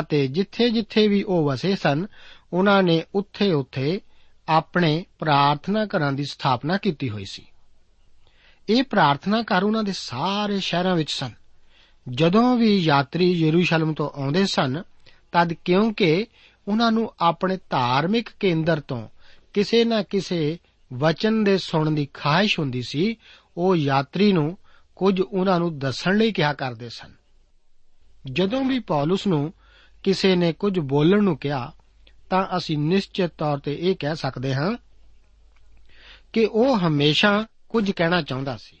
ਅਤੇ ਜਿੱਥੇ-ਜਿੱਥੇ ਵੀ ਉਹ ਵਸੇ ਸਨ, ਉਹਨਾਂ ਨੇ ਉੱਥੇ-ਉੱਥੇ ਆਪਣੇ ਪ੍ਰਾਰਥਨਾ ਘਰਾਂ ਦੀ ਸਥਾਪਨਾ ਕੀਤੀ ਹੋਈ ਸੀ। ਇਹ ਪ੍ਰਾਰਥਨਾ ਘਰ ਉਹਨਾਂ ਦੇ ਸਾਰੇ ਸ਼ਹਿਰਾਂ ਵਿੱਚ ਸਨ। ਜਦੋਂ ਵੀ ਯਾਤਰੀ ਯਰੂਸ਼ਲਮ ਤੋਂ ਆਉਂਦੇ ਸਨ, ਤਦ ਕਿਉਂਕਿ ਉਹਨਾਂ ਨੂੰ ਆਪਣੇ ਧਾਰਮਿਕ ਕੇਂਦਰ ਤੋਂ ਕਿਸੇ ਨਾ ਕਿਸੇ ਵਚਨ ਦੇ ਸੁਣਨ ਦੀ ਖਾਹਿਸ਼ ਹੁੰਦੀ ਸੀ, ਉਹ ਯਾਤਰੀ ਨੂੰ ਕੁਝ ਉਹਨਾਂ ਨੂੰ ਦੱਸਣ ਲਈ ਕਿਹਾ ਕਰਦੇ ਸਨ। ਜਦੋਂ ਵੀ ਪੌਲਸ ਨੂੰ ਕਿਸੇ ਨੇ ਕੁਝ ਬੋਲਣ ਨੂੰ ਕਿਹਾ, ਤਾਂ ਅਸੀਂ ਨਿਸ਼ਚਿਤ ਤੌਰ ਤੇ ਇਹ ਕਹਿ ਸਕਦੇ ਹਾਂ ਕਿ ਉਹ ਹਮੇਸ਼ਾ ਕੁਝ ਕਹਿਣਾ ਚਾਹੁੰਦਾ ਸੀ।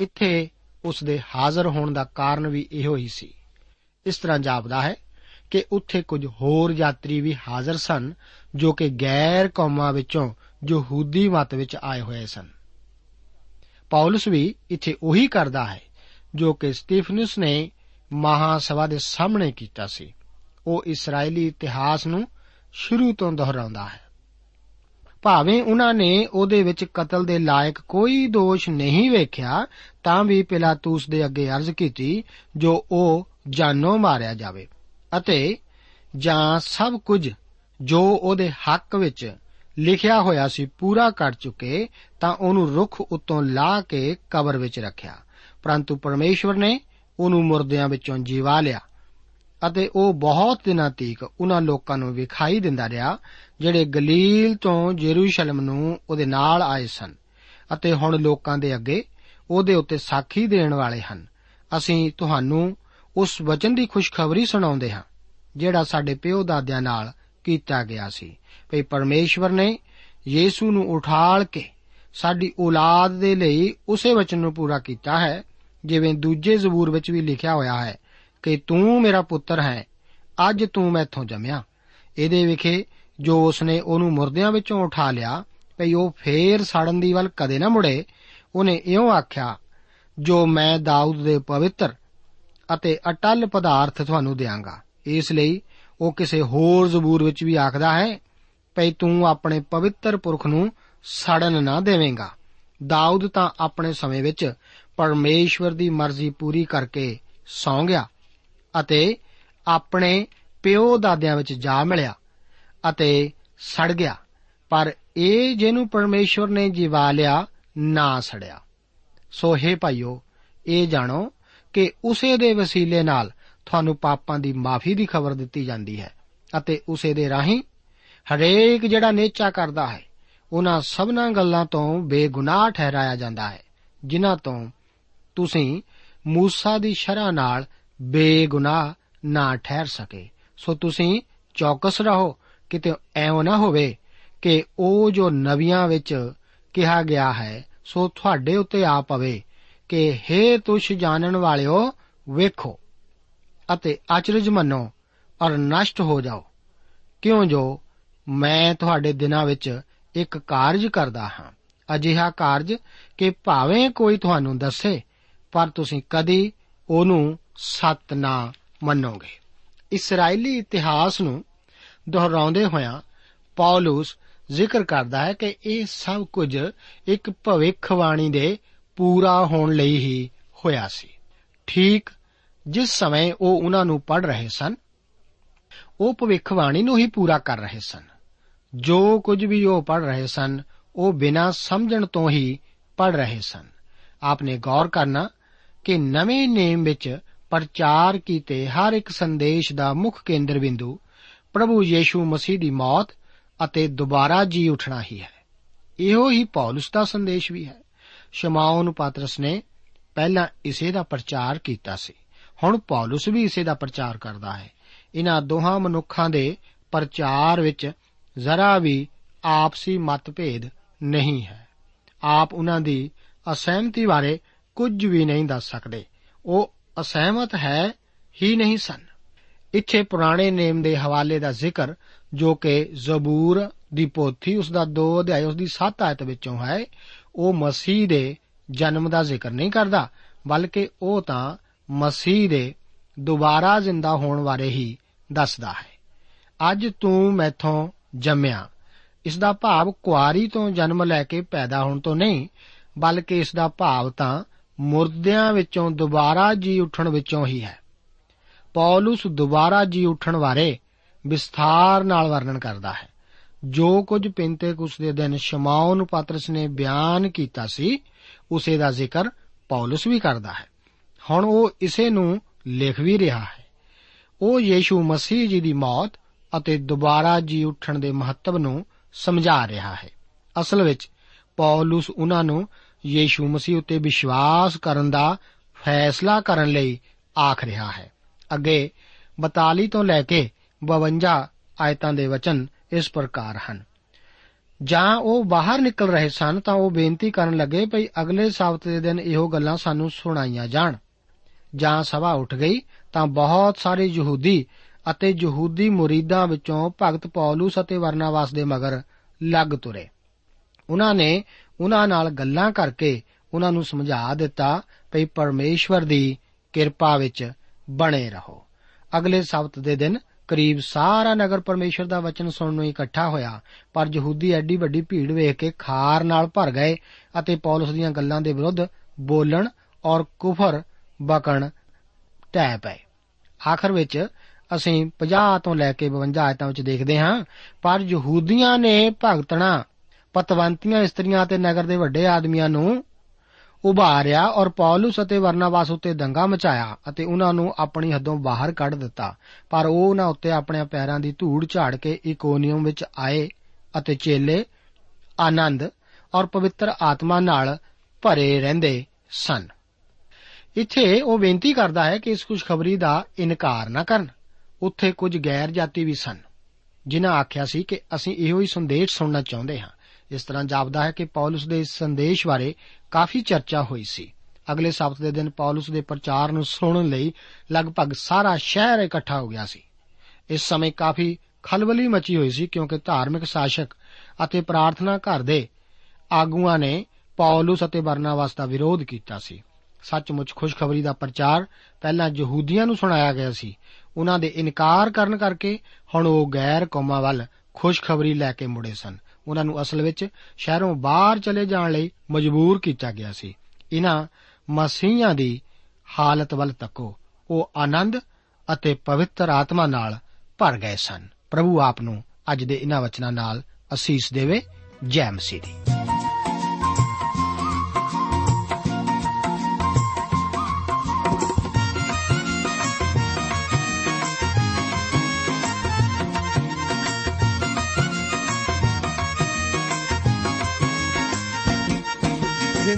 ਇੱਥੇ ਉਸ ਦੇ ਹਾਜ਼ਰ ਹੋਣ ਦਾ ਕਾਰਨ ਵੀ ਇਹੋ ਹੀ ਸੀ। ਇਸ ਤਰ੍ਹਾਂ ਜਾਪਦਾ ਹੈ ਕਿ ਉੱਥੇ ਕੁਝ ਹੋਰ ਯਾਤਰੀ ਵੀ ਹਾਜ਼ਰ ਸਨ, ਜੋ ਕਿ ਗੈਰ ਕੌਮਾਂ ਵਿੱਚੋਂ ਯਹੂਦੀ ਮਤ ਵਿੱਚ ਆਏ ਹੋਏ ਸਨ। ਪੌਲਸ ਵੀ ਇੱਥੇ ਉਹੀ ਕਰਦਾ ਹੈ ਜੋ ਕਿ ਸਟੀਫਨਸ ਨੇ ਮਹਾਸਭਾ ਦੇ ਸਾਹਮਣੇ ਕੀਤਾ ਸੀ ਉਹ ਇਸرائیਲੀ ਇਤਿਹਾਸ ਨੂੰ ਸ਼ੁਰੂ ਤੋਂ ਦੁਹਰਾਉਂਦਾ ਹੈ ਭਾਵੇਂ ਉਹਨਾਂ ਨੇ ਉਹਦੇ ਵਿੱਚ ਕਤਲ ਦੇ ਲਾਇਕ ਕੋਈ ਦੋਸ਼ ਨਹੀਂ ਵੇਖਿਆ ਤਾਂ ਵੀ ਪਿਲਾਤੂਸ ਦੇ ਅੱਗੇ ਅਰਜ਼ ਕੀਤੀ ਜੋ ਉਹ ਜਾਨੋਂ ਮਾਰਿਆ ਜਾਵੇ ਅਤੇ ਜਾਂ ਸਭ ਕੁਝ ਜੋ ਉਹਦੇ ਹੱਕ ਵਿੱਚ ਲਿਖਿਆ ਹੋਇਆ ਸੀ, ਪੂਰਾ ਕਰ ਚੁੱਕੇ, ਤਾਂ ਉਹਨੂੰ ਰੁੱਖ ਉੱਤੋਂ ਲਾ ਕੇ ਕਬਰ ਵਿੱਚ ਰੱਖਿਆ। ਪਰੰਤੂ ਪਰਮੇਸ਼ਵਰ ਨੇ ਉਹਨੂੰ ਮੁਰਦਿਆਂ ਵਿੱਚੋਂ ਜੀਵਾ ਲਿਆ ਅਤੇ ਉਹ ਬਹੁਤ ਦਿਨਾਂ ਤੀਕ ਉਹਨਾਂ ਲੋਕਾਂ ਨੂੰ ਵਿਖਾਈ ਦਿੰਦਾ ਰਿਹਾ, ਜਿਹੜੇ ਗਲੀਲ ਤੋਂ ਜੇਰੂਸ਼ਲਮ ਨੂੰ ਉਹਦੇ ਨਾਲ ਆਏ ਸਨ ਅਤੇ ਹੁਣ ਲੋਕਾਂ ਦੇ ਅੱਗੇ ਉਹਦੇ ਉੱਤੇ ਸਾਖੀ ਦੇਣ ਵਾਲੇ ਹਨ। ਅਸੀਂ ਤੁਹਾਨੂੰ ਉਸ ਵਚਨ ਦੀ ਖੁਸ਼ਖਬਰੀ ਸੁਣਾਉਂਦੇ ਹਾਂ, ਜਿਹੜਾ ਸਾਡੇ ਪਿਓ ਦਾਦਿਆਂ ਨਾਲ ਕੀਤਾ ਗਿਆ ਸੀ। ਭਈ ਪਰਮੇਸ਼ਵਰ ਨੇ ਯੀਸੂ ਨੂੰ ਉਠਾਲ ਕੇ ਸਾਡੀ ਔਲਾਦ ਦੇ ਲਈ ਉਸੇ ਵਚਨ ਨੂੰ ਪੂਰਾ ਕੀਤਾ ਹੈ, ਜਿਵੇਂ ਦੂਜੇ ਜ਼ਬੂਰ ਵਿੱਚ ਵੀ ਲਿਖਿਆ ਹੋਇਆ ਹੈ ਕਿ ਤੂੰ ਮੇਰਾ ਪੁੱਤਰ ਹੈ, ਅੱਜ ਤੂੰ ਮੈਥੋਂ ਜੰਮਿਆ। ਇਹਦੇ ਵਿਖੇ ਜੋ ਉਸਨੇ ਉਹਨੂੰ ਮੁਰਦਿਆਂ ਵਿੱਚੋਂ ਉਠਾ ਲਿਆ, ਭਈ ਉਹ ਫੇਰ ਸੜਨ ਦੀ ਵੱਲ ਕਦੇ ਨਾ ਮੁੜੇ, ਉਹਨੇ ਇਉਂ ਆਖਿਆ, ਜੋ ਮੈਂ ਦਾਊਦ ਦੇ ਪਵਿੱਤਰ ਅਤੇ ਅਟਲ ਪਦਾਰਥ ਤੁਹਾਨੂੰ ਦਿਆਂਗਾ, ਇਸ ਲਈ ਉਹ ਕਿਸੇ ਹੋਰ ਜ਼ਬੂਰ ਵਿੱਚ ਵੀ ਆਖਦਾ ਹੈ, ਭਈ ਤੂੰ ਆਪਣੇ ਪਵਿੱਤਰ ਪੁਰਖ ਨੂੰ ਸੜਨ ਨਾ ਦੇਵੇਂਗਾ। ਦਾਊਦ ਤਾਂ ਆਪਣੇ ਸਮੇਂ ਵਿੱਚ ਪਰਮੇਸ਼ਵਰ ਦੀ ਮਰਜ਼ੀ ਪੂਰੀ ਕਰਕੇ ਸੌਂ ਗਿਆ ਅਤੇ ਆਪਣੇ ਪਿਓ ਦਾਦਿਆਂ ਵਿੱਚ ਜਾ ਮਿਲਿਆ ਅਤੇ ਸੜ ਗਿਆ, ਪਰ ਇਹ ਜਿਹਨੂੰ ਪਰਮੇਸ਼ਵਰ ਨੇ ਜਿਵਾ ਲਿਆ, ਨਾ ਸੜਿਆ। ਸੋ ਹੈ ਭਾਈਓ, ਇਹ ਜਾਣੋ ਕਿ ਉਸੇ ਦੇ ਵਸੀਲੇ ਨਾਲ ਤੁਹਾਨੂੰ ਪਾਪਾਂ ਦੀ ਮਾਫੀ ਦੀ ਖਬਰ ਦਿੱਤੀ ਜਾਂਦੀ ਹੈ ਅਤੇ ਉਸੇ ਦੇ ਰਾਹੀਂ ਹਰੇਕ ਜਿਹੜਾ ਨੇਚਾ ਕਰਦਾ ਹੈ, ਉਹਨਾਂ ਸਭਨਾਂ ਗੱਲਾਂ ਤੋਂ ਬੇਗੁਨਾਹ ਠਹਿਰਾਇਆ ਜਾਂਦਾ ਹੈ, ਜਿਨ੍ਹਾਂ ਤੋਂ ਤੁਸੀਂ ਮੂਸਾ ਦੀ ਸ਼ਰ੍ਹਾ ਨਾਲ ਬੇਗੁਨਾਹ ਨਾ ਠਹਿਰ ਸਕੇ। ਸੋ ਤੁਸੀਂ ਚੌਕਸ ਰਹੋ, ਕਿਤੇ ਐਉਂ ਨਾ ਹੋਵੇ ਕਿ ਉਹ ਜੋ ਨਵੀਆਂ ਵਿੱਚ ਕਿਹਾ ਗਿਆ ਹੈ, ਸੋ ਤੁਹਾਡੇ ਉੱਤੇ ਆ ਪਵੇ ਕਿ हे ਤੁਸ਼ ਜਾਣਨ ਵਾਲਿਓ, ਵੇਖੋ। ਅਤੇ ਅਚਰਜ ਮੰਨੋ ਔਰ ਨਸ਼ਟ ਹੋ ਜਾਓ। ਕਿਉਂ ਜੋ ਮੈਂ ਤੁਹਾਡੇ ਦਿਨਾਂ ਵਿੱਚ ਇੱਕ ਕਾਰਜ ਕਰਦਾ ਹਾਂ। ਅਜਿਹਾ ਕਾਰਜ ਕਿ ਭਾਵੇਂ ਕੋਈ ਤੁਹਾਨੂੰ ਦੱਸੇ, ਪਰ ਤੁਸੀਂ ਕਦੀ ਉਹਨੂੰ ਸੱਤ ਨਾ ਮੰਨੋਗੇ। ਇਸرائیਲੀ ਇਤਿਹਾਸ ਨੂੰ ਦੁਹਰਾਉਂਦੇ ਹੋਇਆ ਪੌਲਸ ਜ਼ਿਕਰ ਕਰਦਾ ਹੈ ਕਿ ਇਹ ਸਭ ਕੁਝ ਇੱਕ ਭਵਿੱਖਬਾਣੀ ਦੇ ਪੂਰਾ ਹੋਣ ਲਈ ਹੀ ਹੋਇਆ ਸੀ। ਠੀਕ ਜਿਸ ਸਮੇਂ ਉਹ ਉਹਨਾਂ ਨੂੰ ਪੜ ਰਹੇ ਸਨ, ਉਹ ਭਵਿੱਖਬਾਣੀ ਨੂੰ ਹੀ ਪੂਰਾ ਕਰ ਰਹੇ ਸਨ। ਜੋ ਕੁਝ ਵੀ ਉਹ ਪੜ ਰਹੇ ਸਨ, ਉਹ ਬਿਨਾਂ ਸਮਝਣ ਤੋਂ ਹੀ ਪੜ ਰਹੇ ਸਨ। ਆਪਨੇ ਗੌਰ ਕਰਨਾ ਕਿ ਨਵੇਂ ਨੇਮ ਵਿੱਚ ਪ੍ਰਚਾਰ ਕੀਤੇ ਹਰ ਇੱਕ ਸੰਦੇਸ਼ ਦਾ ਮੁੱਖ ਕੇਂਦਰ ਬਿੰਦੂ ਪ੍ਰਭੂ ਯੀਸ਼ੂ ਮਸੀਹ ਦੀ ਮੌਤ ਅਤੇ ਦੁਬਾਰਾ ਜੀ ਉਠਣਾ ਹੀ ਹੈ। ਇਹੋ ਹੀ ਪੌਲਸ ਦਾ ਸੰਦੇਸ਼ ਵੀ ਹੈ। ਸ਼ਮਾਉਨ ਪਾਤਰਸ ਨੇ ਪਹਿਲਾਂ ਇਸੇ ਦਾ ਪ੍ਰਚਾਰ ਕੀਤਾ ਸੀ। ਹੁਣ ਪੌਲਸ ਵੀ ਇਸੇ ਦਾ ਪ੍ਰਚਾਰ ਕਰਦਾ ਹੈ। ਇਹਨਾਂ ਦੋਹਾਂ ਮਨੁੱਖਾਂ ਦੇ ਪ੍ਰਚਾਰ ਵਿੱਚ ਜ਼ਰਾ ਵੀ ਆਪਸੀ ਮਤਭੇਦ ਨਹੀਂ ਹੈ। ਆਪ ਉਹਨਾਂ ਦੀ ਅਸਹਿਮਤੀ ਬਾਰੇ ਕੁਝ ਵੀ ਨਹੀਂ ਦੱਸ ਸਕਦੇ। ਉਹ ਅਸਹਿਮਤ ਹੈ ਹੀ ਨਹੀਂ ਸਨ। ਇੱਥੇ ਪੁਰਾਣੇ ਨੇਮ ਦੇ ਹਵਾਲੇ ਦਾ ਜ਼ਿਕਰ, ਜੋ ਕਿ ਜ਼ਬੂਰ ਦੀ ਪੋਥੀ, ਉਸ ਦਾ 2 ਅਧਿਆਇ, ਉਸ ਦੀ 7 ਆਇਤ ਵਿੱਚੋਂ ਹੈ, ਉਹ ਮਸੀਹ ਦੇ ਜਨਮ ਦਾ ਜ਼ਿਕਰ ਨਹੀਂ ਕਰਦਾ, ਬਲਕਿ ਉਹ ਤਾਂ ਮਸੀਹ ਦੇ ਦੁਬਾਰਾ ਜ਼ਿੰਦਾ ਹੋਣ ਬਾਰੇ ਹੀ ਦੱਸਦਾ ਹੈ। ਅੱਜ ਤੂੰ ਮੈਥੋਂ ਜੰਮਿਆ। ਇਸ ਦਾ ਭਾਵ ਕੁਆਰੀ ਤੋਂ ਜਨਮ ਲੈ ਕੇ ਪੈਦਾ ਹੋਣ ਤੋਂ ਨਹੀਂ, ਬਲਕਿ ਇਸ ਦਾ ਭਾਵ ਤਾਂ ਮੁਰਦਿਆਂ ਵਿੱਚੋਂ ਦੁਬਾਰਾ ਜੀ ਉੱਠਣ ਵਿੱਚੋਂ ਹੀ ਹੈ। ਪੌਲਸ ਦੁਬਾਰਾ ਜੀ ਉੱਠਣ ਬਾਰੇ ਵਿਸਥਾਰ ਨਾਲ ਵਰਣਨ ਕਰਦਾ ਹੈ। ਜੋ ਕੁਝ ਪਿੰਤੇਕੁਸ ਦੇ ਦਿਨ ਸ਼ਮਾਉਨ ਪਾਤਰਸ ਨੇ ਬਿਆਨ ਕੀਤਾ ਸੀ, ਉਸੇ ਦਾ ਜ਼ਿਕਰ ਪੌਲਸ ਵੀ ਕਰਦਾ ਹੈ। ਹੁਣ ਉਹ ਇਸੇ ਨੂੰ ਲਿਖ ਵੀ ਰਿਹਾ ਹੈ। ਉਹ ਯੀਸ਼ੂ ਮਸੀਹ ਜੀ ਦੀ ਮੌਤ ਅਤੇ ਦੁਬਾਰਾ ਜੀ ਉੱਠਣ ਦੇ ਮਹੱਤਵ ਨੂੰ ਸਮਝਾ ਰਿਹਾ ਹੈ। ਅਸਲ ਵਿੱਚ ਪੌਲਸ ਉਹਨਾਂ ਨੂੰ ਯੀਸ਼ੂ ਮਸੀਹ ਉੱਤੇ ਵਿਸ਼ਵਾਸ ਕਰਨ ਦਾ ਫੈਸਲਾ ਕਰਨ ਲਈ ਆਖ ਰਿਹਾ ਹੈ। ਅੱਗੇ 42 ਤੋਂ ਲੈ ਕੇ 52 ਆਇਤਾਂ ਦੇ ਵਚਨ ਇਸ ਪ੍ਰਕਾਰ ਹਨ। ਜਾਂ ਉਹ ਬਾਹਰ ਨਿਕਲ ਰਹੇ ਸਨ ਤਾਂ ਉਹ ਬੇਨਤੀ ਕਰਨ ਲੱਗੇ ਭਈ ਅਗਲੇ ਸਬਤ ਦੇ ਦਿਨ ਇਹੋ ਗੱਲਾਂ ਸਾਨੂੰ ਸੁਣਾਈਆਂ ਜਾਣ। ਜਾਂ ਸਭਾ ਉੱਠ ਗਈ, ਤਾਂ ਬਹੁਤ ਸਾਰੇ ਯਹੂਦੀ ਅਤੇ ਯਹੂਦੀ ਮੁਰੀਦਾਂ ਵਿੱਚੋਂ ਭਗਤ ਪੌਲਸ ਅਤੇ ਵਰਨਾਵਾਸ ਦੇ ਮਗਰ ਲੱਗ ਤੁਰੇ। ਉਹਨਾਂ ਨੇ ਉਹਨਾਂ ਨਾਲ ਗੱਲਾਂ ਕਰਕੇ ਉਹਨਾਂ ਨੂੰ ਸਮਝਾ ਦਿੱਤਾ ਭਈ ਪਰਮੇਸ਼ਵਰ ਦੀ ਕਿਰਪਾ ਵਿੱਚ ਬਣੇ ਰਹੋ। ਅਗਲੇ ਸਬਤ ਦੇ ਦਿਨ ਕਰੀਬ ਸਾਰਾ ਨਗਰ ਪਰਮੇਸ਼ਰ ਦਾ ਵਚਨ ਸੁਣਨ ਨੂੰ ਇਕੱਠਾ ਹੋਇਆ, ਪਰ ਯਹੂਦੀ ਐਡੀ ਵੱਡੀ ਭੀੜ ਵੇਖ ਕੇ ਖਾਰ ਨਾਲ ਭਰ ਗਏ ਅਤੇ ਪੌਲਸ ਦੀਆਂ ਗੱਲਾਂ ਦੇ ਵਿਰੁੱਧ ਬੋਲਣ ਔਰ ਕੁਫਰ ਬਕਣ ਟੈ ਪਏ। ਆਖਰ ਵਿੱਚ ਅਸੀਂ 50 ਤੋਂ ਲੈ ਕੇ 52 ਆਇਤਾਂ ਵਿੱਚ ਦੇਖਦੇ ਹਾਂ, ਪਰ ਯਹੂਦੀਆਂ ਨੇ ਭਗਤਣਾ, ਪਤਵੰਤੀਆਂ, ਇਸਤਰੀਆਂ ਤੇ ਨਗਰ ਦੇ ਵੱਡੇ ਆਦਮੀਆਂ ਨੂੰ ਉਭਾਰਿਆ ਔਰ ਪੌਲਸ ਅਤੇ ਵਰਨਾਵਾਸ ਉੱਤੇ ਦੰਗਾ ਮਚਾਇਆ ਅਤੇ ਉਹਨਾਂ ਨੂੰ ਆਪਣੀ ਹੱਦੋਂ ਬਾਹਰ ਕੱਢ ਦਿੱਤਾ। ਪਰ ਉਹ ਉਹਨਾਂ ਉੱਤੇ ਆਪਣੇ ਪੈਰਾਂ ਦੀ ਧੂੜ ਝਾੜ ਕੇ ਇਕੋਨੀਅਮ ਵਿੱਚ ਆਏ ਅਤੇ ਚੇਲੇ ਆਨੰਦ ਔਰ ਪਵਿੱਤਰ ਆਤਮਾ ਨਾਲ ਭਰੇ ਰਹਿੰਦੇ ਸਨ। ਇੱਥੇ ਉਹ ਬੇਨਤੀ ਕਰਦਾ ਹੈ ਕਿ ਇਸ ਖੁਸ਼ਖਬਰੀ ਦਾ ਇਨਕਾਰ ਨਾ ਕਰਨ। ਉੱਥੇ ਕੁਝ ਗੈਰ ਜਾਤੀ ਵੀ ਸਨ, ਜਿਨ੍ਹਾਂ ਆਖਿਆ ਸੀ ਕਿ ਅਸੀਂ ਇਹੋ ਹੀ ਸੰਦੇਸ਼ ਸੁਣਨਾ ਚਾਹੁੰਦੇ ਹਾਂ। ਇਸ ਤਰ੍ਹਾਂ ਜਾਪਦਾ ਹੈ ਕਿ ਪੌਲਸ ਦੇ ਇਸ ਸੰਦੇਸ਼ ਬਾਰੇ ਕਾਫੀ ਚਰਚਾ ਹੋਈ ਸੀ। ਅਗਲੇ ਸਬਤ ਦੇ ਦਿਨ ਪੌਲਸ ਦੇ ਪ੍ਰਚਾਰ ਨੂੰ ਸੁਣਨ ਲਈ ਲਗਭਗ ਸਾਰਾ ਸ਼ਹਿਰ ਇਕੱਠਾ ਹੋ ਗਿਆ ਸੀ। ਇਸ ਸਮੇਂ ਕਾਫੀ ਖਲਬਲੀ ਮਚੀ ਹੋਈ ਸੀ ਕਿਉਂਕਿ ਧਾਰਮਿਕ ਸ਼ਾਸਕ ਅਤੇ ਪ੍ਰਾਰਥਨਾ ਘਰ ਦੇ ਆਗੂਆਂ ਨੇ ਪੌਲਸ ਅਤੇ ਬਰਨਾਬਾਸ ਦਾ ਵਿਰੋਧ ਕੀਤਾ ਸੀ। ਸੱਚਮੁੱਚ ਖੁਸ਼ਖਬਰੀ ਦਾ ਪ੍ਰਚਾਰ ਪਹਿਲਾਂ ਯਹੂਦੀਆਂ ਨੂੰ ਸੁਣਾਇਆ ਗਿਆ ਸੀ। ਉਹਨਾਂ ਦੇ ਇਨਕਾਰ ਕਰਨ ਕਰਕੇ ਹੁਣ ਉਹ ਗੈਰ ਕੌਮਾਂ ਵੱਲ ਖੁਸ਼ਖਬਰੀ ਲੈ ਕੇ ਮੁੜੇ ਸਨ। ਉਹਨਾਂ ਨੂੰ ਅਸਲ ਵਿੱਚ ਸ਼ਹਿਰੋਂ ਬਾਹਰ ਚਲੇ ਜਾਣ ਲਈ ਮਜਬੂਰ ਕੀਤਾ ਗਿਆ ਸੀ। ਇਹਨਾਂ ਮਸੀਹਾਂ ਦੀ ਹਾਲਤ ਵੱਲ ਤੱਕੋ। ਉਹ ਆਨੰਦ ਅਤੇ ਪਵਿੱਤਰ ਆਤਮਾ ਨਾਲ ਭਰ ਗਏ ਸਨ। ਪ੍ਰਭੂ ਆਪ ਨੂੰ ਅੱਜ ਦੇ ਇਹਨਾਂ ਵਚਨਾਂ ਨਾਲ ਅਸੀਸ ਦੇਵੇ ਜੈ ਮਸੀਹ ਦੀ।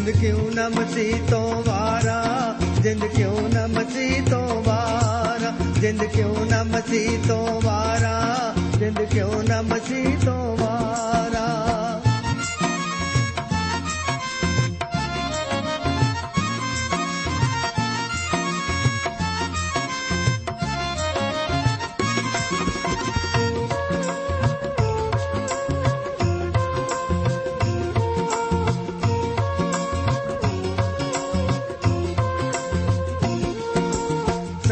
ਜਿੰਦ ਕਿਉਂ ਨਾ ਮਸੀਹ ਤੋਂ ਵਾਰਾ? ਜਿੰਦ ਕਿਉਂ ਨਾ ਮਸੀਹ ਤੋਂ ਵਾਰਾ? ਜਿੰਦ ਕਿਉਂ ਨਾ ਮਸੀਹ ਤੋਂ ਵਾਰਾ? ਜਿੰਦ ਕਿਉਂ ਨਾ ਮਸੀਹ ਤੋਂ ਵਾਰਾ?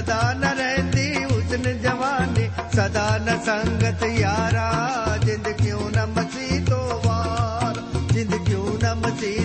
सदा न रहती हुस्न जवानी सदा न संगत यारा जिंद क्यों न मसीह तो वार जिंद क्यों न मसीह